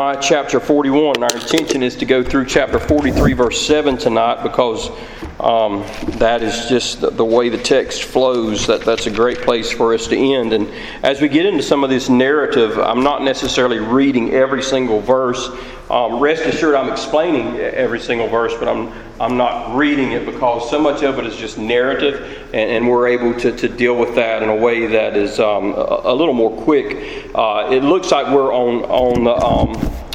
Jeremiah chapter 41. Our intention is to go through chapter 43, verse 7 tonight because um, that is just the, way the text flows. That, that's a great place for us to end. And as we get into some of this narrative, I'm not necessarily reading every single verse. Um, rest assured, I'm explaining every single verse, but I'm, I'm not reading it because so much of it is just narrative, and, and we're able to, to deal with that in a way that is um, a, a, little more quick. Uh, it looks like we're on, on the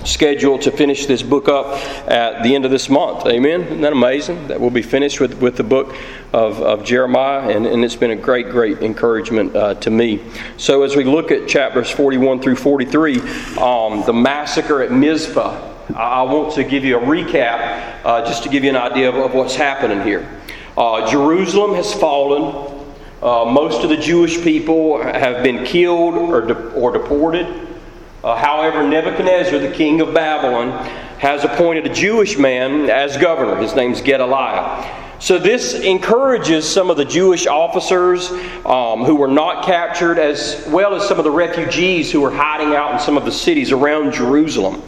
um, schedule to finish this book up at the end of this month. Amen? Isn't that amazing? That we'll be finished with, with the book of, of Jeremiah, and, and it's been a great, great encouragement uh, to me. So, as we look at chapters 41 through 43, um, the massacre at Mizpah. I want to give you a recap uh, just to give you an idea of, of what's happening here. Uh, Jerusalem has fallen. Uh, most of the Jewish people have been killed or, de- or deported. Uh, however, Nebuchadnezzar, the king of Babylon, has appointed a Jewish man as governor. His name's Gedaliah. So, this encourages some of the Jewish officers um, who were not captured, as well as some of the refugees who were hiding out in some of the cities around Jerusalem.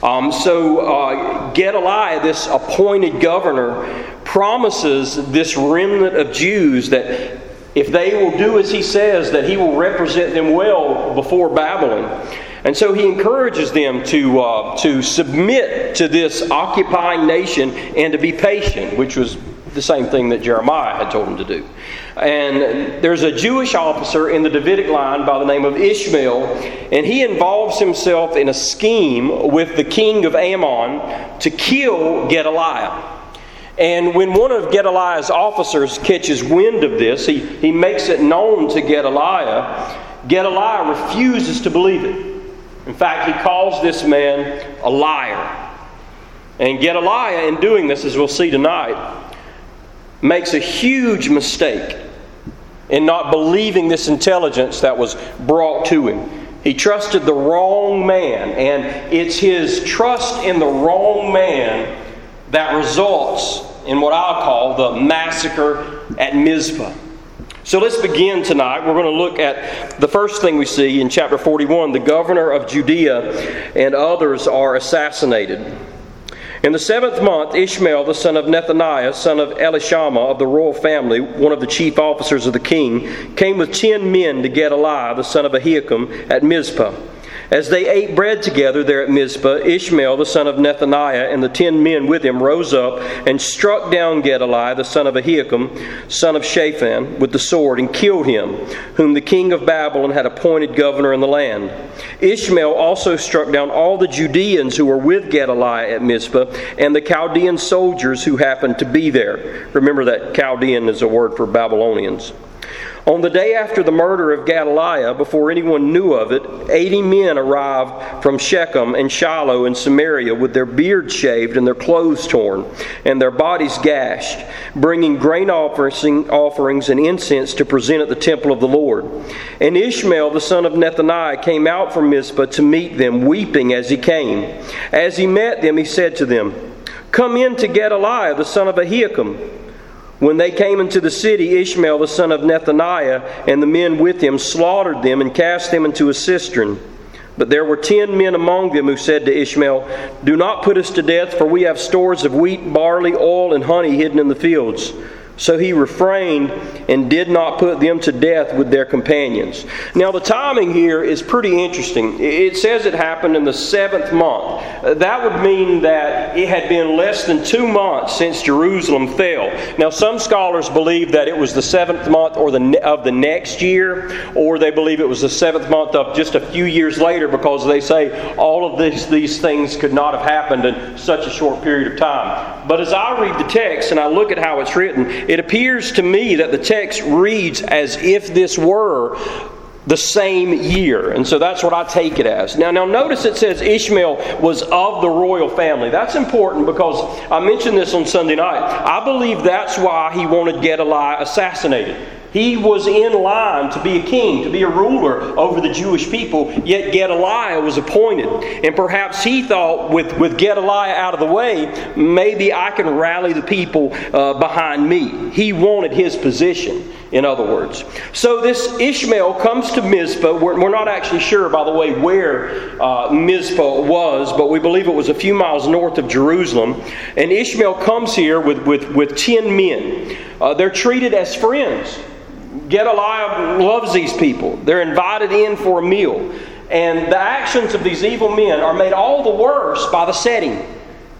Um, so, uh, Gedaliah, this appointed governor, promises this remnant of Jews that if they will do as he says, that he will represent them well before Babylon. And so he encourages them to, uh, to submit to this occupying nation and to be patient, which was the same thing that Jeremiah had told them to do. And there's a Jewish officer in the Davidic line by the name of Ishmael, and he involves himself in a scheme with the king of Ammon to kill Gedaliah. And when one of Gedaliah's officers catches wind of this, he, he makes it known to Gedaliah. Gedaliah refuses to believe it. In fact, he calls this man a liar. And Gedaliah, in doing this, as we'll see tonight, makes a huge mistake in not believing this intelligence that was brought to him. He trusted the wrong man, and it's his trust in the wrong man that results in what I'll call the massacre at Mizpah. So let's begin tonight. We're going to look at the first thing we see in chapter 41 the governor of Judea and others are assassinated. In the seventh month, Ishmael, the son of Nethaniah, son of Elishama of the royal family, one of the chief officers of the king, came with ten men to Gedaliah, the son of Ahikam, at Mizpah. As they ate bread together there at Mizpah, Ishmael the son of Nethaniah and the ten men with him rose up and struck down Gedaliah the son of Ahikam, son of Shaphan, with the sword and killed him, whom the king of Babylon had appointed governor in the land. Ishmael also struck down all the Judeans who were with Gedaliah at Mizpah and the Chaldean soldiers who happened to be there. Remember that Chaldean is a word for Babylonians. On the day after the murder of Gedaliah, before anyone knew of it, eighty men arrived from Shechem and Shiloh in Samaria with their beards shaved and their clothes torn and their bodies gashed, bringing grain offerings and incense to present at the temple of the Lord. And Ishmael, the son of Nethaniah, came out from Mizpah to meet them, weeping as he came. As he met them, he said to them, Come in to Gedaliah, the son of Ahikam. When they came into the city, Ishmael the son of Nethaniah and the men with him slaughtered them and cast them into a cistern. But there were ten men among them who said to Ishmael, Do not put us to death, for we have stores of wheat, barley, oil, and honey hidden in the fields. So he refrained and did not put them to death with their companions. Now, the timing here is pretty interesting. It says it happened in the seventh month. Uh, that would mean that it had been less than two months since Jerusalem fell. Now, some scholars believe that it was the seventh month or the, of the next year, or they believe it was the seventh month of just a few years later because they say all of these, these things could not have happened in such a short period of time. But as I read the text and I look at how it's written, it appears to me that the text reads as if this were the same year. And so that's what I take it as. Now, now notice it says Ishmael was of the royal family. That's important because I mentioned this on Sunday night. I believe that's why he wanted Gedaliah assassinated. He was in line to be a king, to be a ruler over the Jewish people, yet Gedaliah was appointed. And perhaps he thought, with, with Gedaliah out of the way, maybe I can rally the people uh, behind me. He wanted his position. in other words. So this Ishmael comes to Mizpah. We're, we're not actually sure, by the way, where uh, Mizpah was, but we believe it was a few miles north of Jerusalem. And Ishmael comes here with, with, with 10 men. Uh, they're treated as friends. Gedaliah loves these people. They're invited in for a meal. And the actions of these evil men are made all the worse by the setting.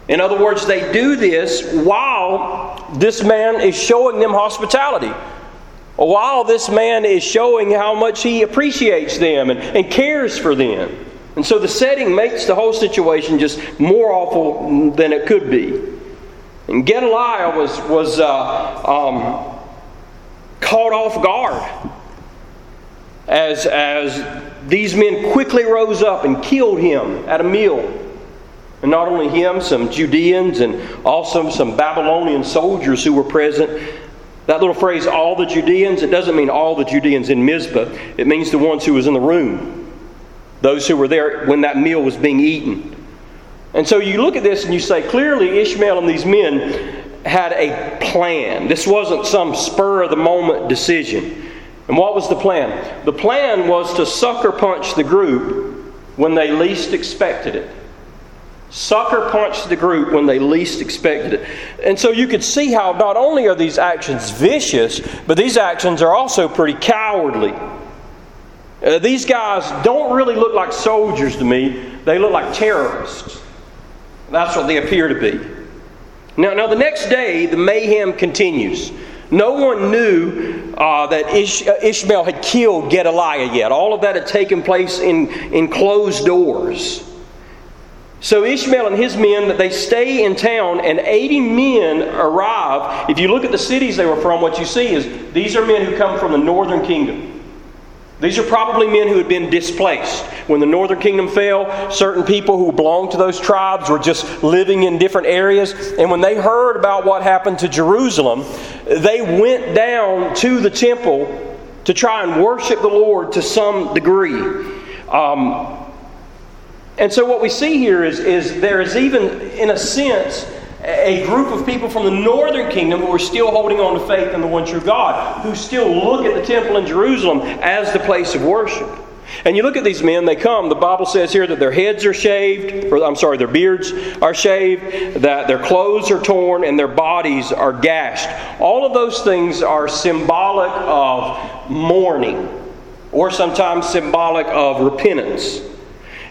In other words, they do this while this man is showing them hospitality. While this man is showing how much he appreciates them and, and cares for them. And so the setting makes the whole situation just more awful than it could be. And Gedaliah was, was uh, um, caught off guard as, as these men quickly rose up and killed him at a meal. And not only him, some Judeans and also some Babylonian soldiers who were present. That little phrase, all the Judeans, it doesn't mean all the Judeans in Mizpah. It means the ones who was in the room. Those who were there when that meal was being eaten. And so you look at this and you say, clearly Ishmael and these men had a plan. This wasn't some spur of the moment decision. And what was the plan? The plan was to sucker punch the group when they least expected it sucker punched the group when they least expected it. And so you could see how not only are these actions vicious, but these actions are also pretty cowardly. Uh, these guys don't really look like soldiers to me, they look like terrorists. That's what they appear to be. Now, now the next day, the mayhem continues. No one knew uh, that Ish- uh, Ishmael had killed Gedaliah yet. All of that had taken place in, in closed doors. So Ishmael and his men they stay in town, and 80 men arrive. If you look at the cities they were from, what you see is these are men who come from the northern kingdom. These are probably men who had been displaced. When the northern kingdom fell, certain people who belonged to those tribes were just living in different areas. And when they heard about what happened to Jerusalem, they went down to the temple to try and worship the Lord to some degree. Um, and so what we see here is, is there is even, in a sense, a group of people from the northern kingdom who are still holding on to faith in the one true God, who still look at the temple in Jerusalem as the place of worship. And you look at these men, they come. The Bible says here that their heads are shaved, or I'm sorry, their beards are shaved, that their clothes are torn, and their bodies are gashed. All of those things are symbolic of mourning, or sometimes symbolic of repentance.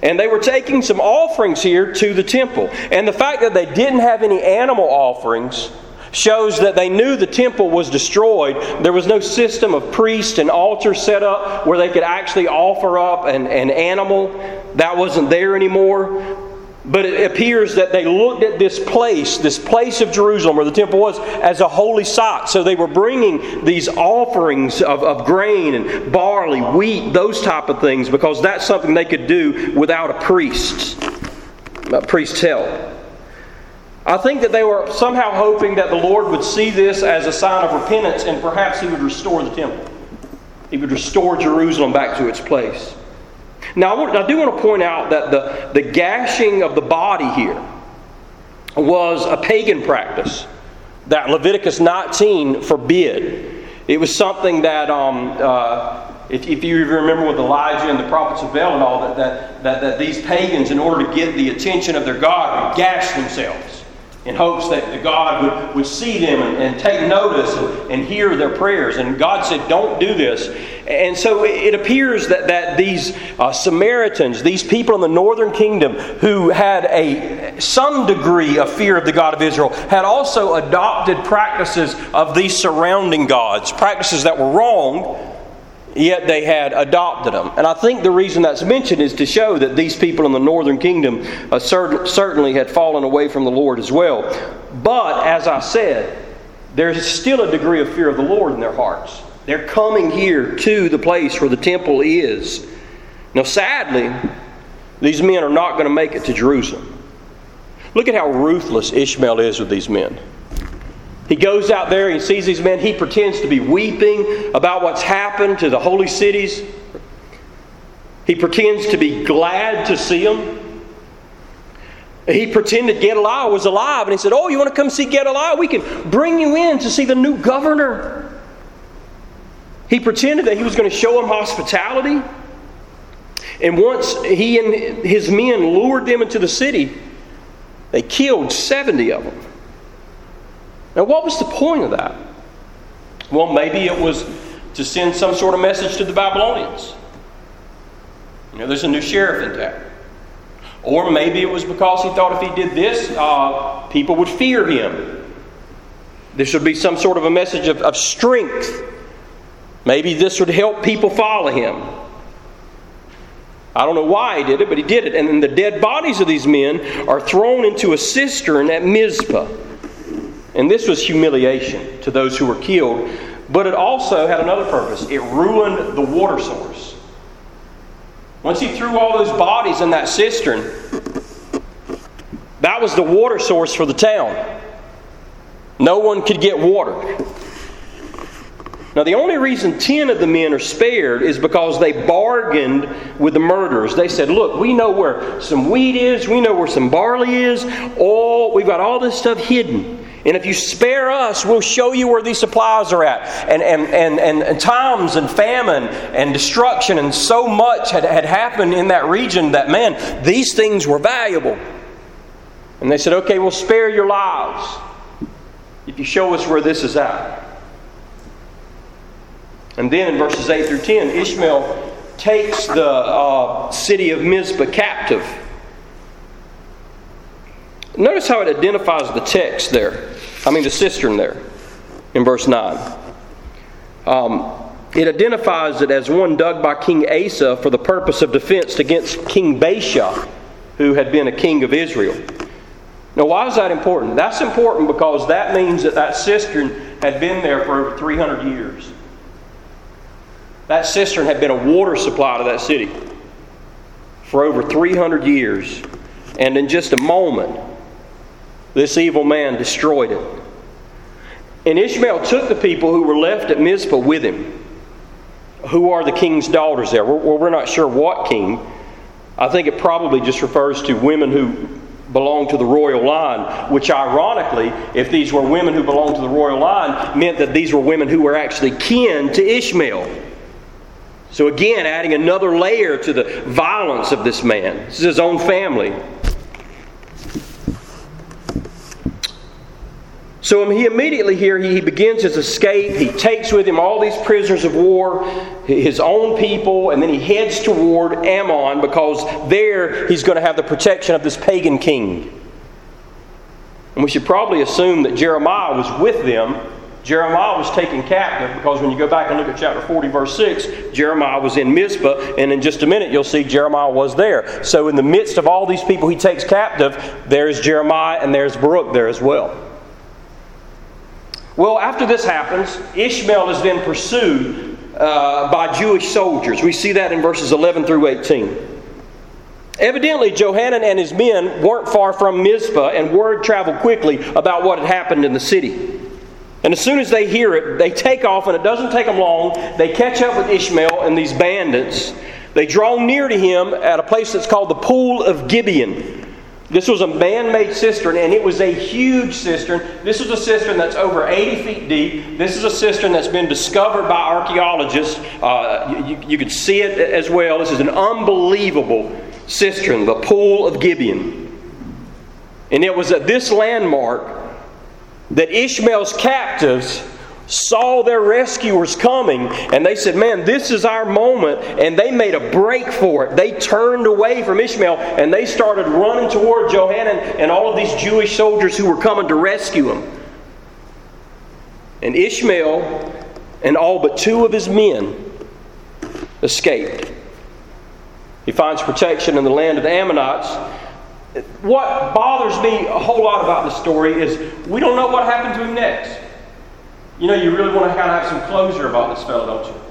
And they were taking some offerings here to the temple. And the fact that they didn't have any animal offerings shows that they knew the temple was destroyed. There was no system of priest and altar set up where they could actually offer up an, an animal. That wasn't there anymore. But it appears that they looked at this place, this place of Jerusalem where the temple was, as a holy site. So they were bringing these offerings of, of grain and barley, wheat, those type of things, because that's something they could do without a priest, a priest's help. I think that they were somehow hoping that the Lord would see this as a sign of repentance and perhaps He would restore the temple. He would restore Jerusalem back to its place. Now, I, want, I do want to point out that the, the gashing of the body here was a pagan practice that Leviticus 19 forbid. It was something that, um, uh, if, if, you remember with Elijah and the prophets of Baal and all, that, that, that, that these pagans, in order to get the attention of their God, would gash themselves in hopes that God would, would see them and, and take notice and, and, hear their prayers. And God said, Don't do this. And so it appears that, that these uh, Samaritans, these people in the northern kingdom who had a some degree of fear of the God of Israel, had also adopted practices of these surrounding gods, practices that were wrong yet they had adopted them. And I think the reason that's mentioned is to show that these people in the northern kingdom uh, cert- certainly had fallen away from the Lord as well. But, as I said, there's still a degree of fear of the Lord in their hearts. They're coming here to the place where the temple is. Now, sadly, these men are not going to make it to Jerusalem. Look at how ruthless Ishmael is with these men. He goes out there, he sees these men, he pretends to be weeping about what's happened to the holy cities. He pretends to be glad to see them. He pretended Gedaliah was alive, and he said, Oh, you want to come see Gedaliah? We can bring you in to see the new governor. He pretended that he was going to show them hospitality. And once he and his men lured them into the city, they killed 70 of them. Now, what was the point of that? Well, maybe it was to send some sort of message to the Babylonians. You know, there's a new sheriff in town. Or maybe it was because he thought if he did this, uh, people would fear him. There should be some sort of a message of, of strength. Maybe this would help people follow him. I don't know why he did it, but he did it. And then the dead bodies of these men are thrown into a cistern at Mizpah. And this was humiliation to those who were killed, but it also had another purpose it ruined the water source. Once he threw all those bodies in that cistern, that was the water source for the town. No one could get water. Now, the only reason 10 of the men are spared is because they bargained with the murderers. They said, Look, we know where some wheat is, we know where some barley is, all, we've got all this stuff hidden. And if you spare us, we'll show you where these supplies are at. And, and, and, and, and times and famine and destruction and so much had, had happened in that region that, man, these things were valuable. And they said, okay, we'll spare your lives if you show us where this is at. And then in verses 8 through 10, Ishmael takes the uh, city of Mizpah captive. Notice how it identifies the text there. I mean, the cistern there in verse 9. Um, it identifies it as one dug by King Asa for the purpose of defense against King Baasha, who had been a king of Israel. Now, why is that important? That's important because that means that that cistern had been there for over 300 years. That cistern had been a water supply to that city for over 300 years. And in just a moment, this evil man destroyed it. And Ishmael took the people who were left at Mizpah with him. Who are the king's daughters there? Well, we're not sure what king. I think it probably just refers to women who belong to the royal line, which ironically, if these were women who belonged to the royal line, meant that these were women who were actually kin to Ishmael. So again, adding another layer to the violence of this man. This is his own family. So he immediately here he begins his escape. He takes with him all these prisoners of war, his own people, and then he heads toward Ammon because there he's going to have the protection of this pagan king. And we should probably assume that Jeremiah was with them. Jeremiah was taken captive because when you go back and look at chapter 40, verse 6, Jeremiah was in Mizpah, and in just a minute you'll see Jeremiah was there. So, in the midst of all these people he takes captive, there's Jeremiah and there's Baruch there as well. Well, after this happens, Ishmael is then pursued uh, by Jewish soldiers. We see that in verses 11 through 18. Evidently, Johanan and his men weren't far from Mizpah, and word traveled quickly about what had happened in the city. And as soon as they hear it, they take off, and it doesn't take them long. They catch up with Ishmael and these bandits. They draw near to him at a place that's called the Pool of Gibeon. This was a man made cistern, and it was a huge cistern. This is a cistern that's over 80 feet deep. This is a cistern that's been discovered by archaeologists. Uh, you, you, can see it as well. This is an unbelievable cistern, the Pool of Gibeon. And it was at this landmark that Ishmael's captives saw their rescuers coming and they said, Man, this is our moment. And they made a break for it. They turned away from Ishmael and they started running toward Johanan and all of these Jewish soldiers who were coming to rescue him. And Ishmael and all but two of his men escaped. He finds protection in the land of the Ammonites. What bothers me a whole lot about the story is we don't know what happened to him next you know, you really want to kind of have some closure about this fellow, don't you?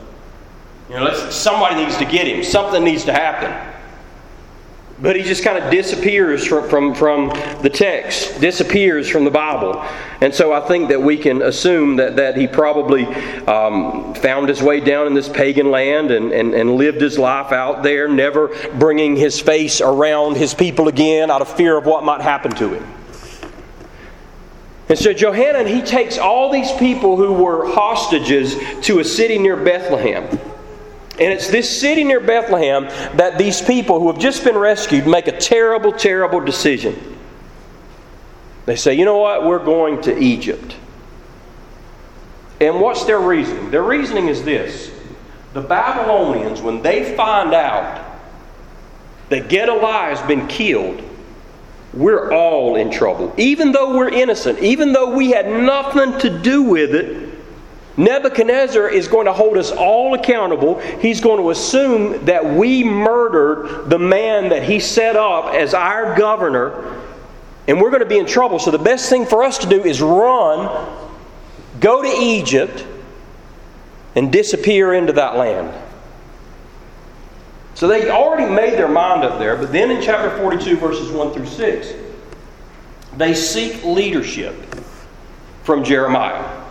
You know, let's, somebody needs to get him. Something needs to happen. But he just kind of disappears from, from, from the text, disappears from the Bible. And so I think that we can assume that, that he probably um, found his way down in this pagan land and, and, and lived his life out there, never bringing his face around his people again out of fear of what might happen to him. And so Johanan, he takes all these people who were hostages to a city near Bethlehem. And it's this city near Bethlehem that these people who have just been rescued make a terrible, terrible decision. They say, you know what, we're going to Egypt. And what's their reasoning? Their reasoning is this the Babylonians, when they find out that Gedaliah has been killed, we're all in trouble. Even though we're innocent, even though we had nothing to do with it, Nebuchadnezzar is going to hold us all accountable. He's going to assume that we murdered the man that he set up as our governor, and we're going to be in trouble. So, the best thing for us to do is run, go to Egypt, and disappear into that land. So they already made their mind up there, but then in chapter 42, verses 1 through 6, they seek leadership from Jeremiah.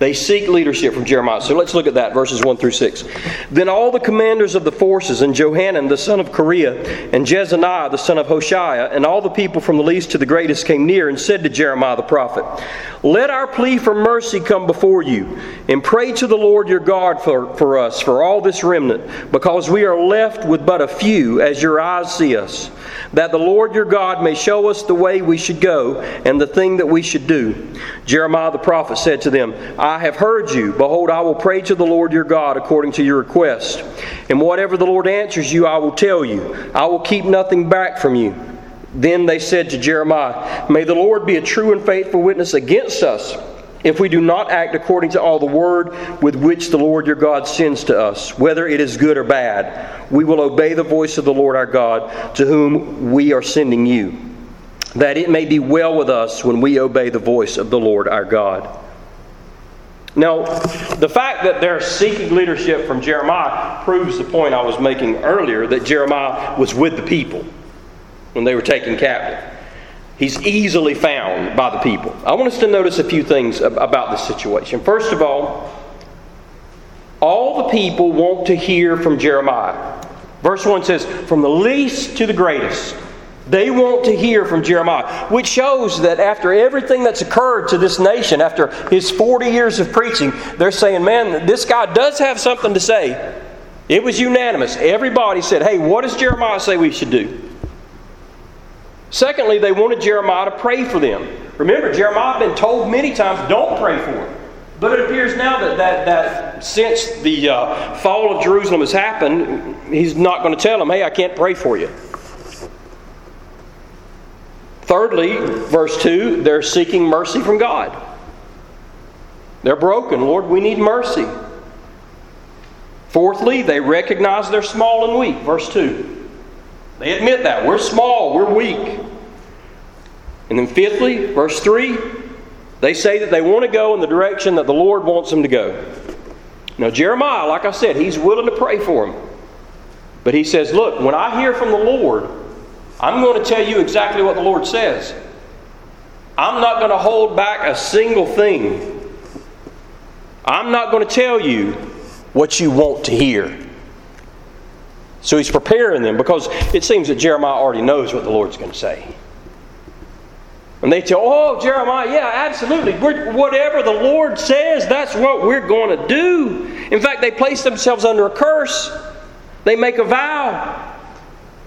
They seek leadership from Jeremiah. So let's look at that, verses 1 through 6. Then all the commanders of the forces, and Johanan the son of Kareah, and Jezaniah the son of Hoshea, and all the people from the least to the greatest came near and said to Jeremiah the prophet, Let our plea for mercy come before you, and pray to the Lord your God for, for us, for all this remnant, because we are left with but a few, as your eyes see us that the Lord your God may show us the way we should go and the thing that we should do. Jeremiah the prophet said to them, I have heard you. Behold, I will pray to the Lord your God according to your request. And whatever the Lord answers you, I will tell you. I will keep nothing back from you. Then they said to Jeremiah, May the Lord be a true and faithful witness against us if we do not act according to all the word with which the Lord your God sends to us, whether it is good or bad, we will obey the voice of the Lord our God, to whom we are sending you, that it may be well with us when we obey the voice of the Lord our God. Now, the fact that they're seeking leadership from Jeremiah proves the point I was making earlier that Jeremiah was with the people when they were taken captive. He's easily found by the people. I want us to notice a few things about this situation. First of all, all the people want to hear from Jeremiah. Verse 1 says, From the least to the greatest. They want to hear from Jeremiah, which shows that after everything that's occurred to this nation, after his 40 years of preaching, they're saying, Man, this guy does have something to say. It was unanimous. Everybody said, Hey, what does Jeremiah say we should do? Secondly, they wanted Jeremiah to pray for them. Remember, Jeremiah had been told many times, don't pray for him. But it appears now that, that, that since the uh, fall of Jerusalem has happened, he's not going to tell them, hey, I can't pray for you. Thirdly, verse 2, they're seeking mercy from God. They're broken. Lord, we need mercy. Fourthly, they recognize they're small and weak. Verse 2. They admit that. We're small, we're weak. And then, fifthly, verse 3, they say that they want to go in the direction that the Lord wants them to go. Now, Jeremiah, like I said, he's willing to pray for them. But he says, Look, when I hear from the Lord, I'm going to tell you exactly what the Lord says. I'm not going to hold back a single thing. I'm not going to tell you what you want to hear. So he's preparing them because it seems that Jeremiah already knows what the Lord's going to say. And they tell, oh, Jeremiah, yeah, absolutely. We're, whatever the Lord says, that's what we're going to do. In fact, they place themselves under a curse. They make a vow.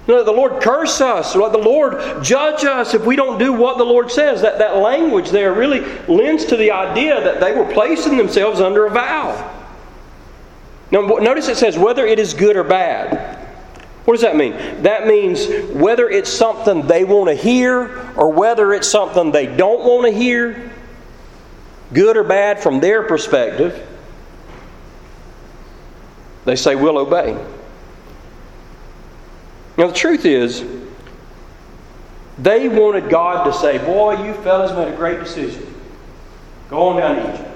You know, the Lord curse us, let the Lord judge us if we don't do what the Lord says. That, that language there really lends to the idea that they were placing themselves under a vow. Now, notice it says whether it is good or bad. What does that mean? That means whether it's something they want to hear or whether it's something they don't want to hear, good or bad from their perspective, they say, We'll obey. Now, the truth is, they wanted God to say, Boy, you fellas made a great decision. Go on down to Egypt.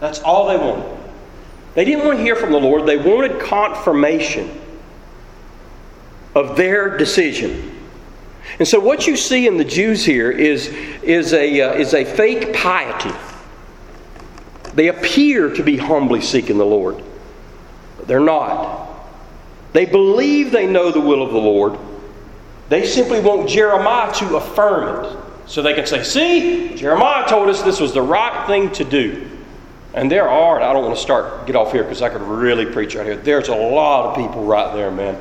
That's all they wanted. They didn't want to hear from the Lord, they wanted confirmation of their decision. And so, what you see in the Jews here is, is, a, uh, is a fake piety. They appear to be humbly seeking the Lord, but they're not. They believe they know the will of the Lord. They simply want Jeremiah to affirm it. So they can say, see, Jeremiah told us this was the right thing to do. And there are, and I don't want to start, get off here because I could really preach right here. There's a lot of people right there, man.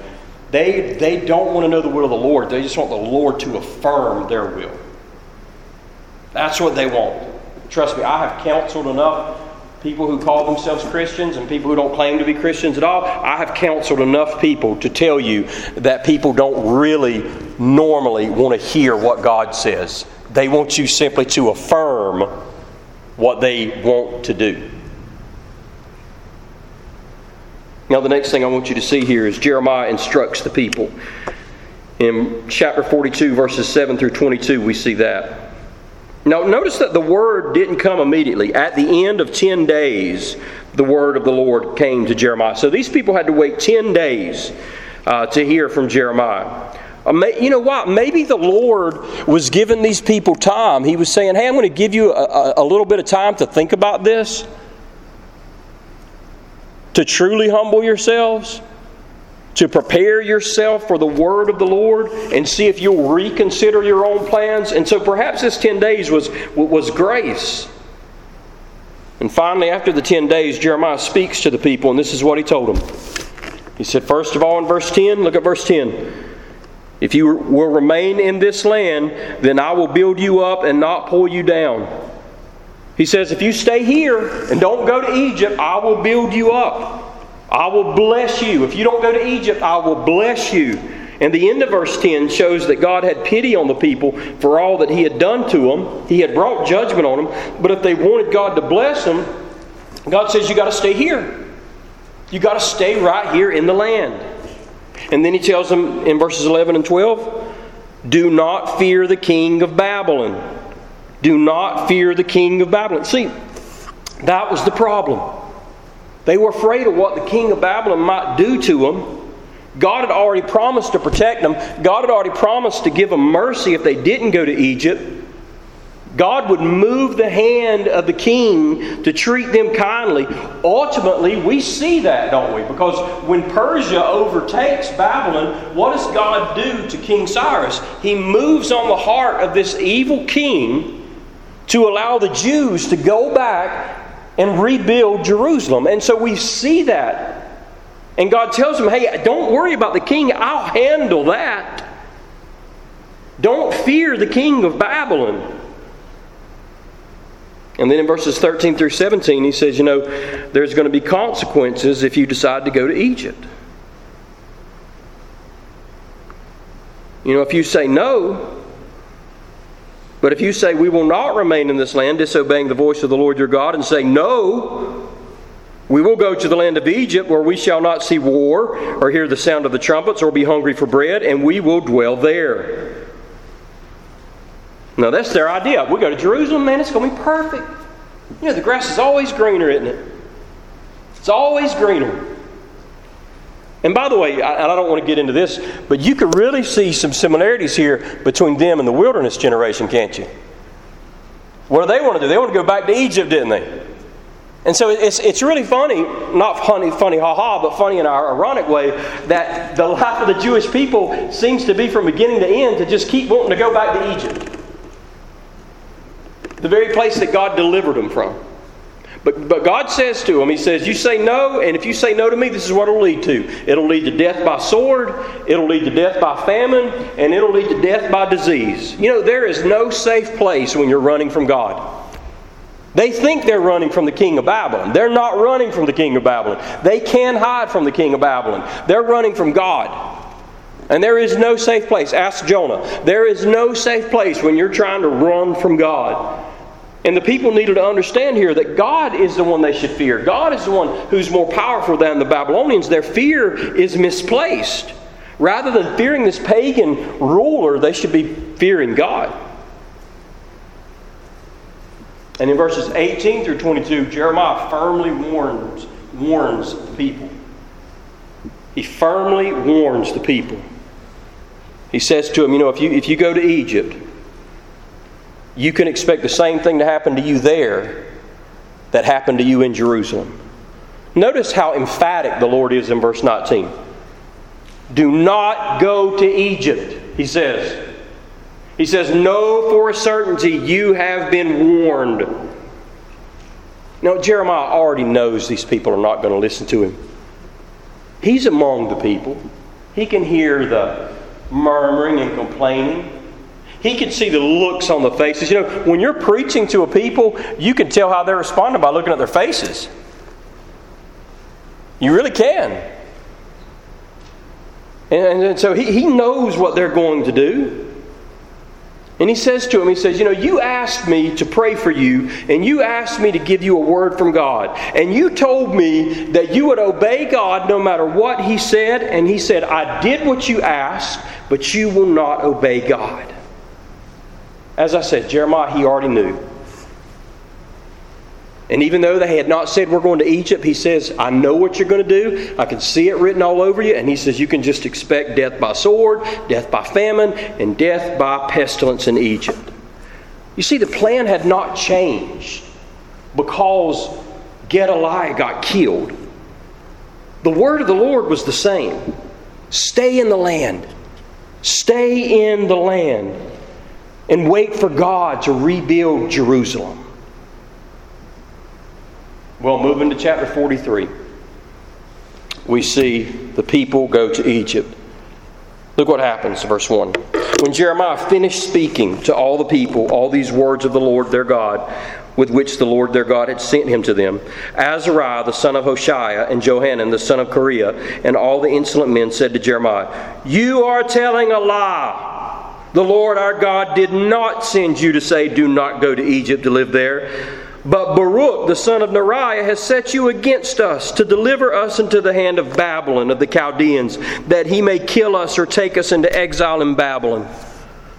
They, they don't want to know the will of the Lord. They just want the Lord to affirm their will. That's what they want. Trust me, I have counseled enough people who call themselves Christians and people who don't claim to be Christians at all. I have counseled enough people to tell you that people don't really normally want to hear what God says. They want you simply to affirm what they want to do. Now, the next thing I want you to see here is Jeremiah instructs the people. In chapter 42, verses 7 through 22, we see that. Now, notice that the word didn't come immediately. At the end of 10 days, the word of the Lord came to Jeremiah. So these people had to wait 10 days uh, to hear from Jeremiah. Uh, you know what? Maybe the Lord was giving these people time. He was saying, Hey, I'm going to give you a, a, little bit of time to think about this, to truly humble yourselves, to prepare yourself for the word of the Lord, and see if you'll reconsider your own plans. And so perhaps this 10 days was, was grace. And finally, after the 10 days, Jeremiah speaks to the people, and this is what he told them. He said, First of all, in verse 10, look at verse 10. If you will remain in this land, then I will build you up and not pull you down. He says, If you stay here and don't go to Egypt, I will build you up. I will bless you. If you don't go to Egypt, I will bless you. And the end of verse 10 shows that God had pity on the people for all that He had done to them. He had brought judgment on them. But if they wanted God to bless them, God says, You got to stay here. You got to stay right here in the land. And then he tells them in verses 11 and 12 do not fear the king of Babylon. Do not fear the king of Babylon. See, that was the problem. They were afraid of what the king of Babylon might do to them. God had already promised to protect them. God had already promised to give them mercy if they didn't go to Egypt. God would move the hand of the king to treat them kindly. Ultimately, we see that, don't we? Because when Persia overtakes Babylon, what does God do to King Cyrus? He moves on the heart of this evil king to allow the Jews to go back and rebuild Jerusalem. And so we see that. And God tells him, hey, don't worry about the king, I'll handle that. Don't fear the king of Babylon. And then in verses 13 through 17, he says, you know, there's going to be consequences if you decide to go to Egypt. You know, if you say no, but if you say, We will not remain in this land, disobeying the voice of the Lord your God, and say, No, we will go to the land of Egypt where we shall not see war or hear the sound of the trumpets or be hungry for bread, and we will dwell there. Now, that's their idea. We go to Jerusalem, man, it's going to be perfect. You know, the grass is always greener, isn't it? It's always greener. And by the way, I, I don't want to get into this, but you can really see some similarities here between them and the wilderness generation, can't you? What do they want to do? They want to go back to Egypt, didn't they? And so it's, it's really funny, not funny, funny, ha ha, but funny in our ironic way, that the life of the Jewish people seems to be from beginning to end to just keep wanting to go back to Egypt the very place that God delivered them from. But, but God says to him, He says, You say no, and if you say no to me, this is what it'll lead to. It'll lead to death by sword, it'll lead to death by famine, and it'll lead to death by disease. You know, there is no safe place when you're running from God. They think they're running from the king of Babylon. They're not running from the king of Babylon. They can hide from the king of Babylon. They're running from God. And there is no safe place. Ask Jonah. There is no safe place when you're trying to run from God. And the people needed to understand here that God is the one they should fear. God is the one who's more powerful than the Babylonians. Their fear is misplaced. Rather than fearing this pagan ruler, they should be fearing God. And in verses 18 through 22, Jeremiah firmly warns, warns the people. He firmly warns the people. He says to them, You know, if you, if you go to Egypt, you can expect the same thing to happen to you there that happened to you in Jerusalem. Notice how emphatic the Lord is in verse 19. Do not go to Egypt, he says. He says, Know for a certainty you have been warned. Now, Jeremiah already knows these people are not going to listen to him. He's among the people. He can hear the murmuring and complaining. He can see the looks on the faces. You know, when you're preaching to a people, you can tell how they're responding by looking at their faces. You really can. And, and so he, he knows what they're going to do. And he says to him, He says, You know, you asked me to pray for you, and you asked me to give you a word from God. And you told me that you would obey God no matter what He said. And He said, I did what you asked, but you will not obey God. As I said, Jeremiah, he already knew. And even though they had not said, We're going to Egypt, he says, I know what you're going to do. I can see it written all over you. And he says, You can just expect death by sword, death by famine, and death by pestilence in Egypt. You see, the plan had not changed because Gedaliah got killed. The word of the Lord was the same stay in the land, stay in the land, and wait for God to rebuild Jerusalem. Well, moving to chapter 43, we see the people go to Egypt. Look what happens, verse 1. When Jeremiah finished speaking to all the people all these words of the Lord their God, with which the Lord their God had sent him to them, Azariah the son of Hoshea and Johanan the son of Kareah and all the insolent men said to Jeremiah, You are telling a lie. The Lord our God did not send you to say, Do not go to Egypt to live there. But Baruch, the son of Neriah, has set you against us to deliver us into the hand of Babylon, of the Chaldeans, that he may kill us or take us into exile in Babylon.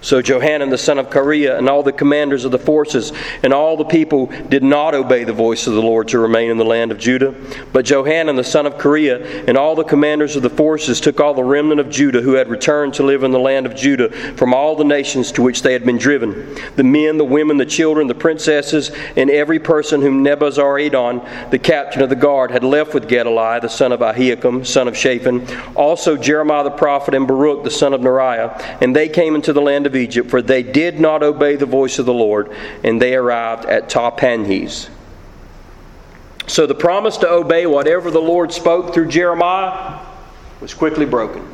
So Johanan the son of Kareah and all the commanders of the forces and all the people did not obey the voice of the Lord to remain in the land of Judah. But Johanan the son of Kareah and all the commanders of the forces took all the remnant of Judah who had returned to live in the land of Judah from all the nations to which they had been driven. The men, the women, the children, the princesses, and every person whom Nebuzaradan, the captain of the guard, had left with Gedaliah the son of Ahikam, son of Shaphan, also Jeremiah the prophet and Baruch the son of Neriah, and they came into the land of of Egypt, for they did not obey the voice of the Lord, and they arrived at Tahpanhes. So the promise to obey whatever the Lord spoke through Jeremiah was quickly broken.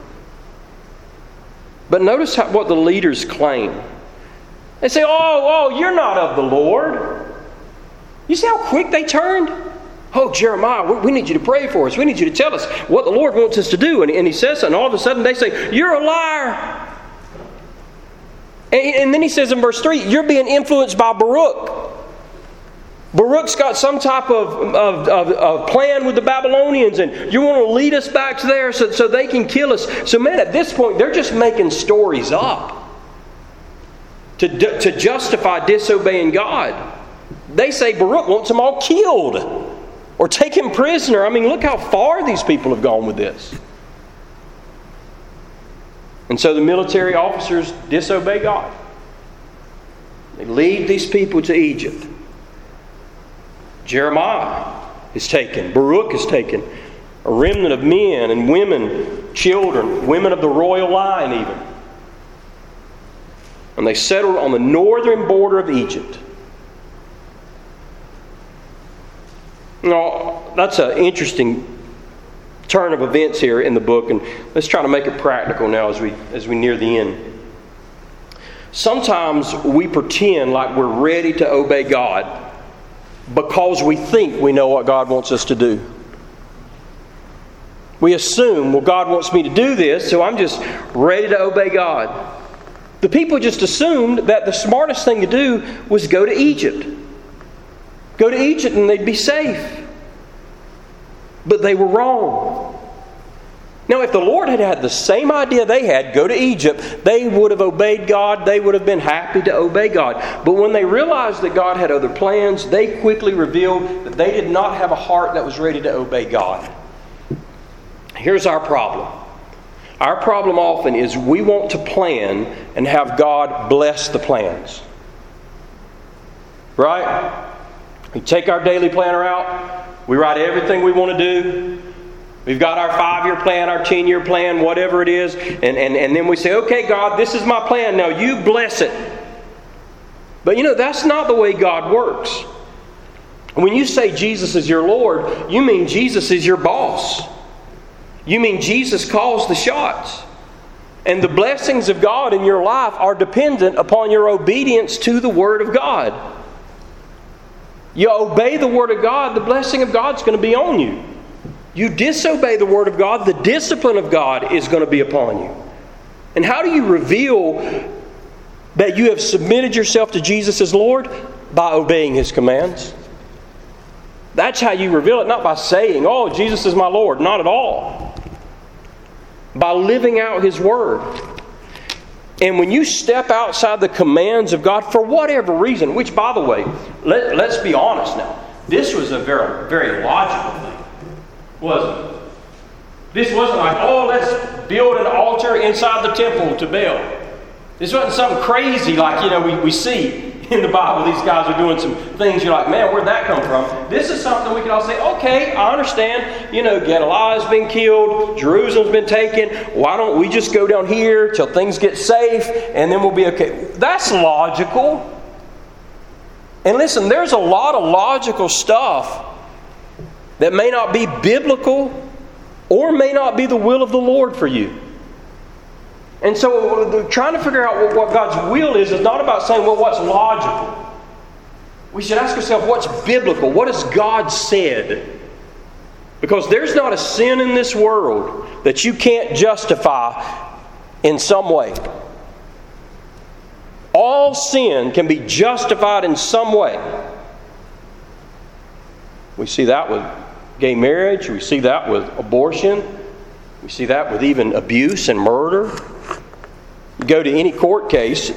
But notice how, what the leaders claim. They say, Oh, oh, you're not of the Lord. You see how quick they turned? Oh, Jeremiah, we, we need you to pray for us. We need you to tell us what the Lord wants us to do. And, and he says, and all of a sudden they say, You're a liar. And, then he says in verse 3, you're being influenced by Baruch. Baruch's got some type of, of, of, of, plan with the Babylonians, and you want to lead us back to there so, so they can kill us. So, man, at this point, they're just making stories up to, to justify disobeying God. They say Baruch wants them all killed or taken prisoner. I mean, look how far these people have gone with this. And so the military officers disobey God. They lead these people to Egypt. Jeremiah is taken, Baruch is taken, a remnant of men and women, children, women of the royal line, even. And they settled on the northern border of Egypt. Now, that's an interesting turn of events here in the book, and let's try to make it practical now as we as we near the end. Sometimes we pretend like we're ready to obey God because we think we know what God wants us to do. We assume, well, God wants me to do this, so I'm just ready to obey God. The people just assumed that the smartest thing to do was go to Egypt. Go to Egypt and they'd be safe but they were wrong. Now, if the Lord had had the same idea they had, go to Egypt, they would have obeyed God. They would have been happy to obey God. But when they realized that God had other plans, they quickly revealed that they did not have a heart that was ready to obey God. Here's our problem our problem often is we want to plan and have God bless the plans. Right? We take our daily planner out, we write everything we want to do. We've got our five year plan, our 10 year plan, whatever it is, and, and, and then we say, okay, God, this is my plan. Now you bless it. But you know, that's not the way God works. When you say Jesus is your Lord, you mean Jesus is your boss. You mean Jesus calls the shots. And the blessings of God in your life are dependent upon your obedience to the Word of God. You obey the Word of God, the blessing of God's going to be on you. You disobey the Word of God, the discipline of God is going to be upon you. And how do you reveal that you have submitted yourself to Jesus as Lord? By obeying His commands. That's how you reveal it, not by saying, Oh, Jesus is my Lord. Not at all. By living out His Word. And when you step outside the commands of God for whatever reason, which, by the way, let, let's be honest now, this was a very, very logical thing, wasn't it? This wasn't like, oh, let's build an altar inside the temple to Baal. This wasn't something crazy like, you know, we, we see in the Bible. These guys are doing some things you're like, man, where'd that come from? This is something we can all say, okay, I understand. You know, Gedaliah's been killed, Jerusalem's been taken. Why don't we just go down here till things get safe and then we'll be okay? That's logical. And listen, there's a lot of logical stuff that may not be biblical or may not be the will of the Lord for you. And so, trying to figure out what God's will is is not about saying, well, what's logical. We should ask ourselves, what's biblical? What has God said? Because there's not a sin in this world that you can't justify in some way. All sin can be justified in some way. We see that with gay marriage, we see that with abortion, we see that with even abuse and murder. Go to any court case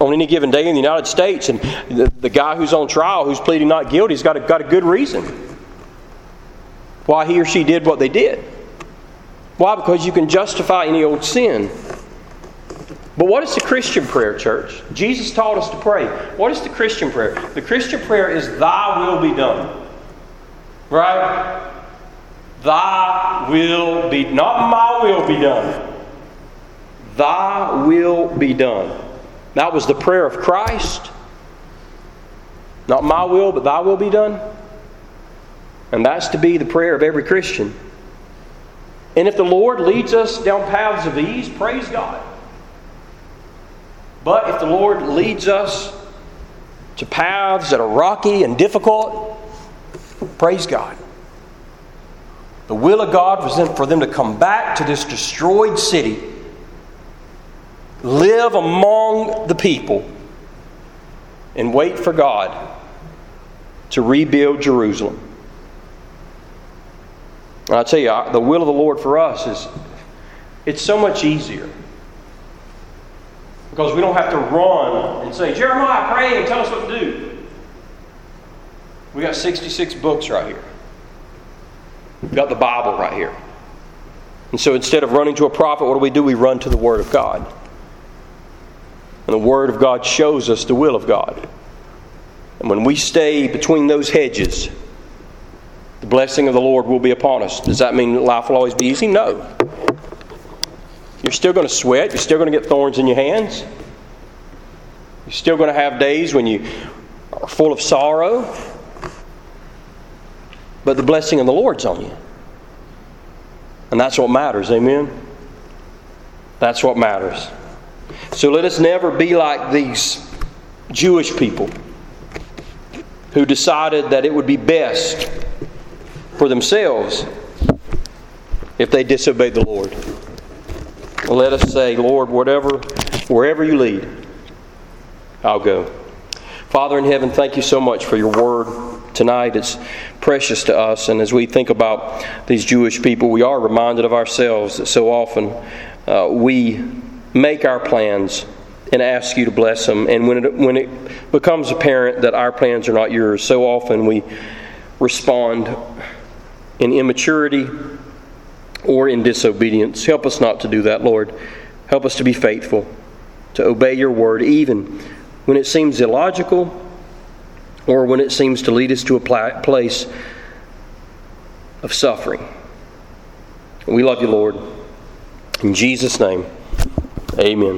on any given day in the United States, and the, the guy who's on trial, who's pleading not guilty, has got a, got a good reason why he or she did what they did. Why? Because you can justify any old sin. But what is the Christian prayer, church? Jesus taught us to pray. What is the Christian prayer? The Christian prayer is, Thy will be done. Right? Thy will be, not my will be done. Thy will be done. That was the prayer of Christ. Not my will, but thy will be done. And that's to be the prayer of every Christian. And if the Lord leads us down paths of ease, praise God. But if the Lord leads us to paths that are rocky and difficult, praise God. The will of God was for them to come back to this destroyed city live among the people, and wait for God to rebuild Jerusalem. And I tell you, the will of the Lord for us is it's so much easier. Because we don't have to run and say, Jeremiah, pray and tell us what to do. We got 66 books right here. We've got the Bible right here. And so instead of running to a prophet, what do we do? We run to the Word of God. And the Word of God shows us the will of God. And when we stay between those hedges, the blessing of the Lord will be upon us. Does that mean life will always be easy? No. You're still going to sweat. You're still going to get thorns in your hands. You're still going to have days when you are full of sorrow. But the blessing of the Lord's on you. And that's what matters. Amen? That's what matters. So let us never be like these Jewish people who decided that it would be best for themselves if they disobeyed the Lord. Let us say, Lord, whatever, wherever you lead, I'll go. Father in heaven, thank you so much for your word tonight. It's precious to us. And as we think about these Jewish people, we are reminded of ourselves that so often uh, we make our plans and ask you to bless them. And when it, when it becomes apparent that our plans are not yours, so often we respond in immaturity or in disobedience. Help us not to do that, Lord. Help us to be faithful, to obey your word, even when it seems illogical or when it seems to lead us to a place of suffering. We love you, Lord. In Jesus' name, amen.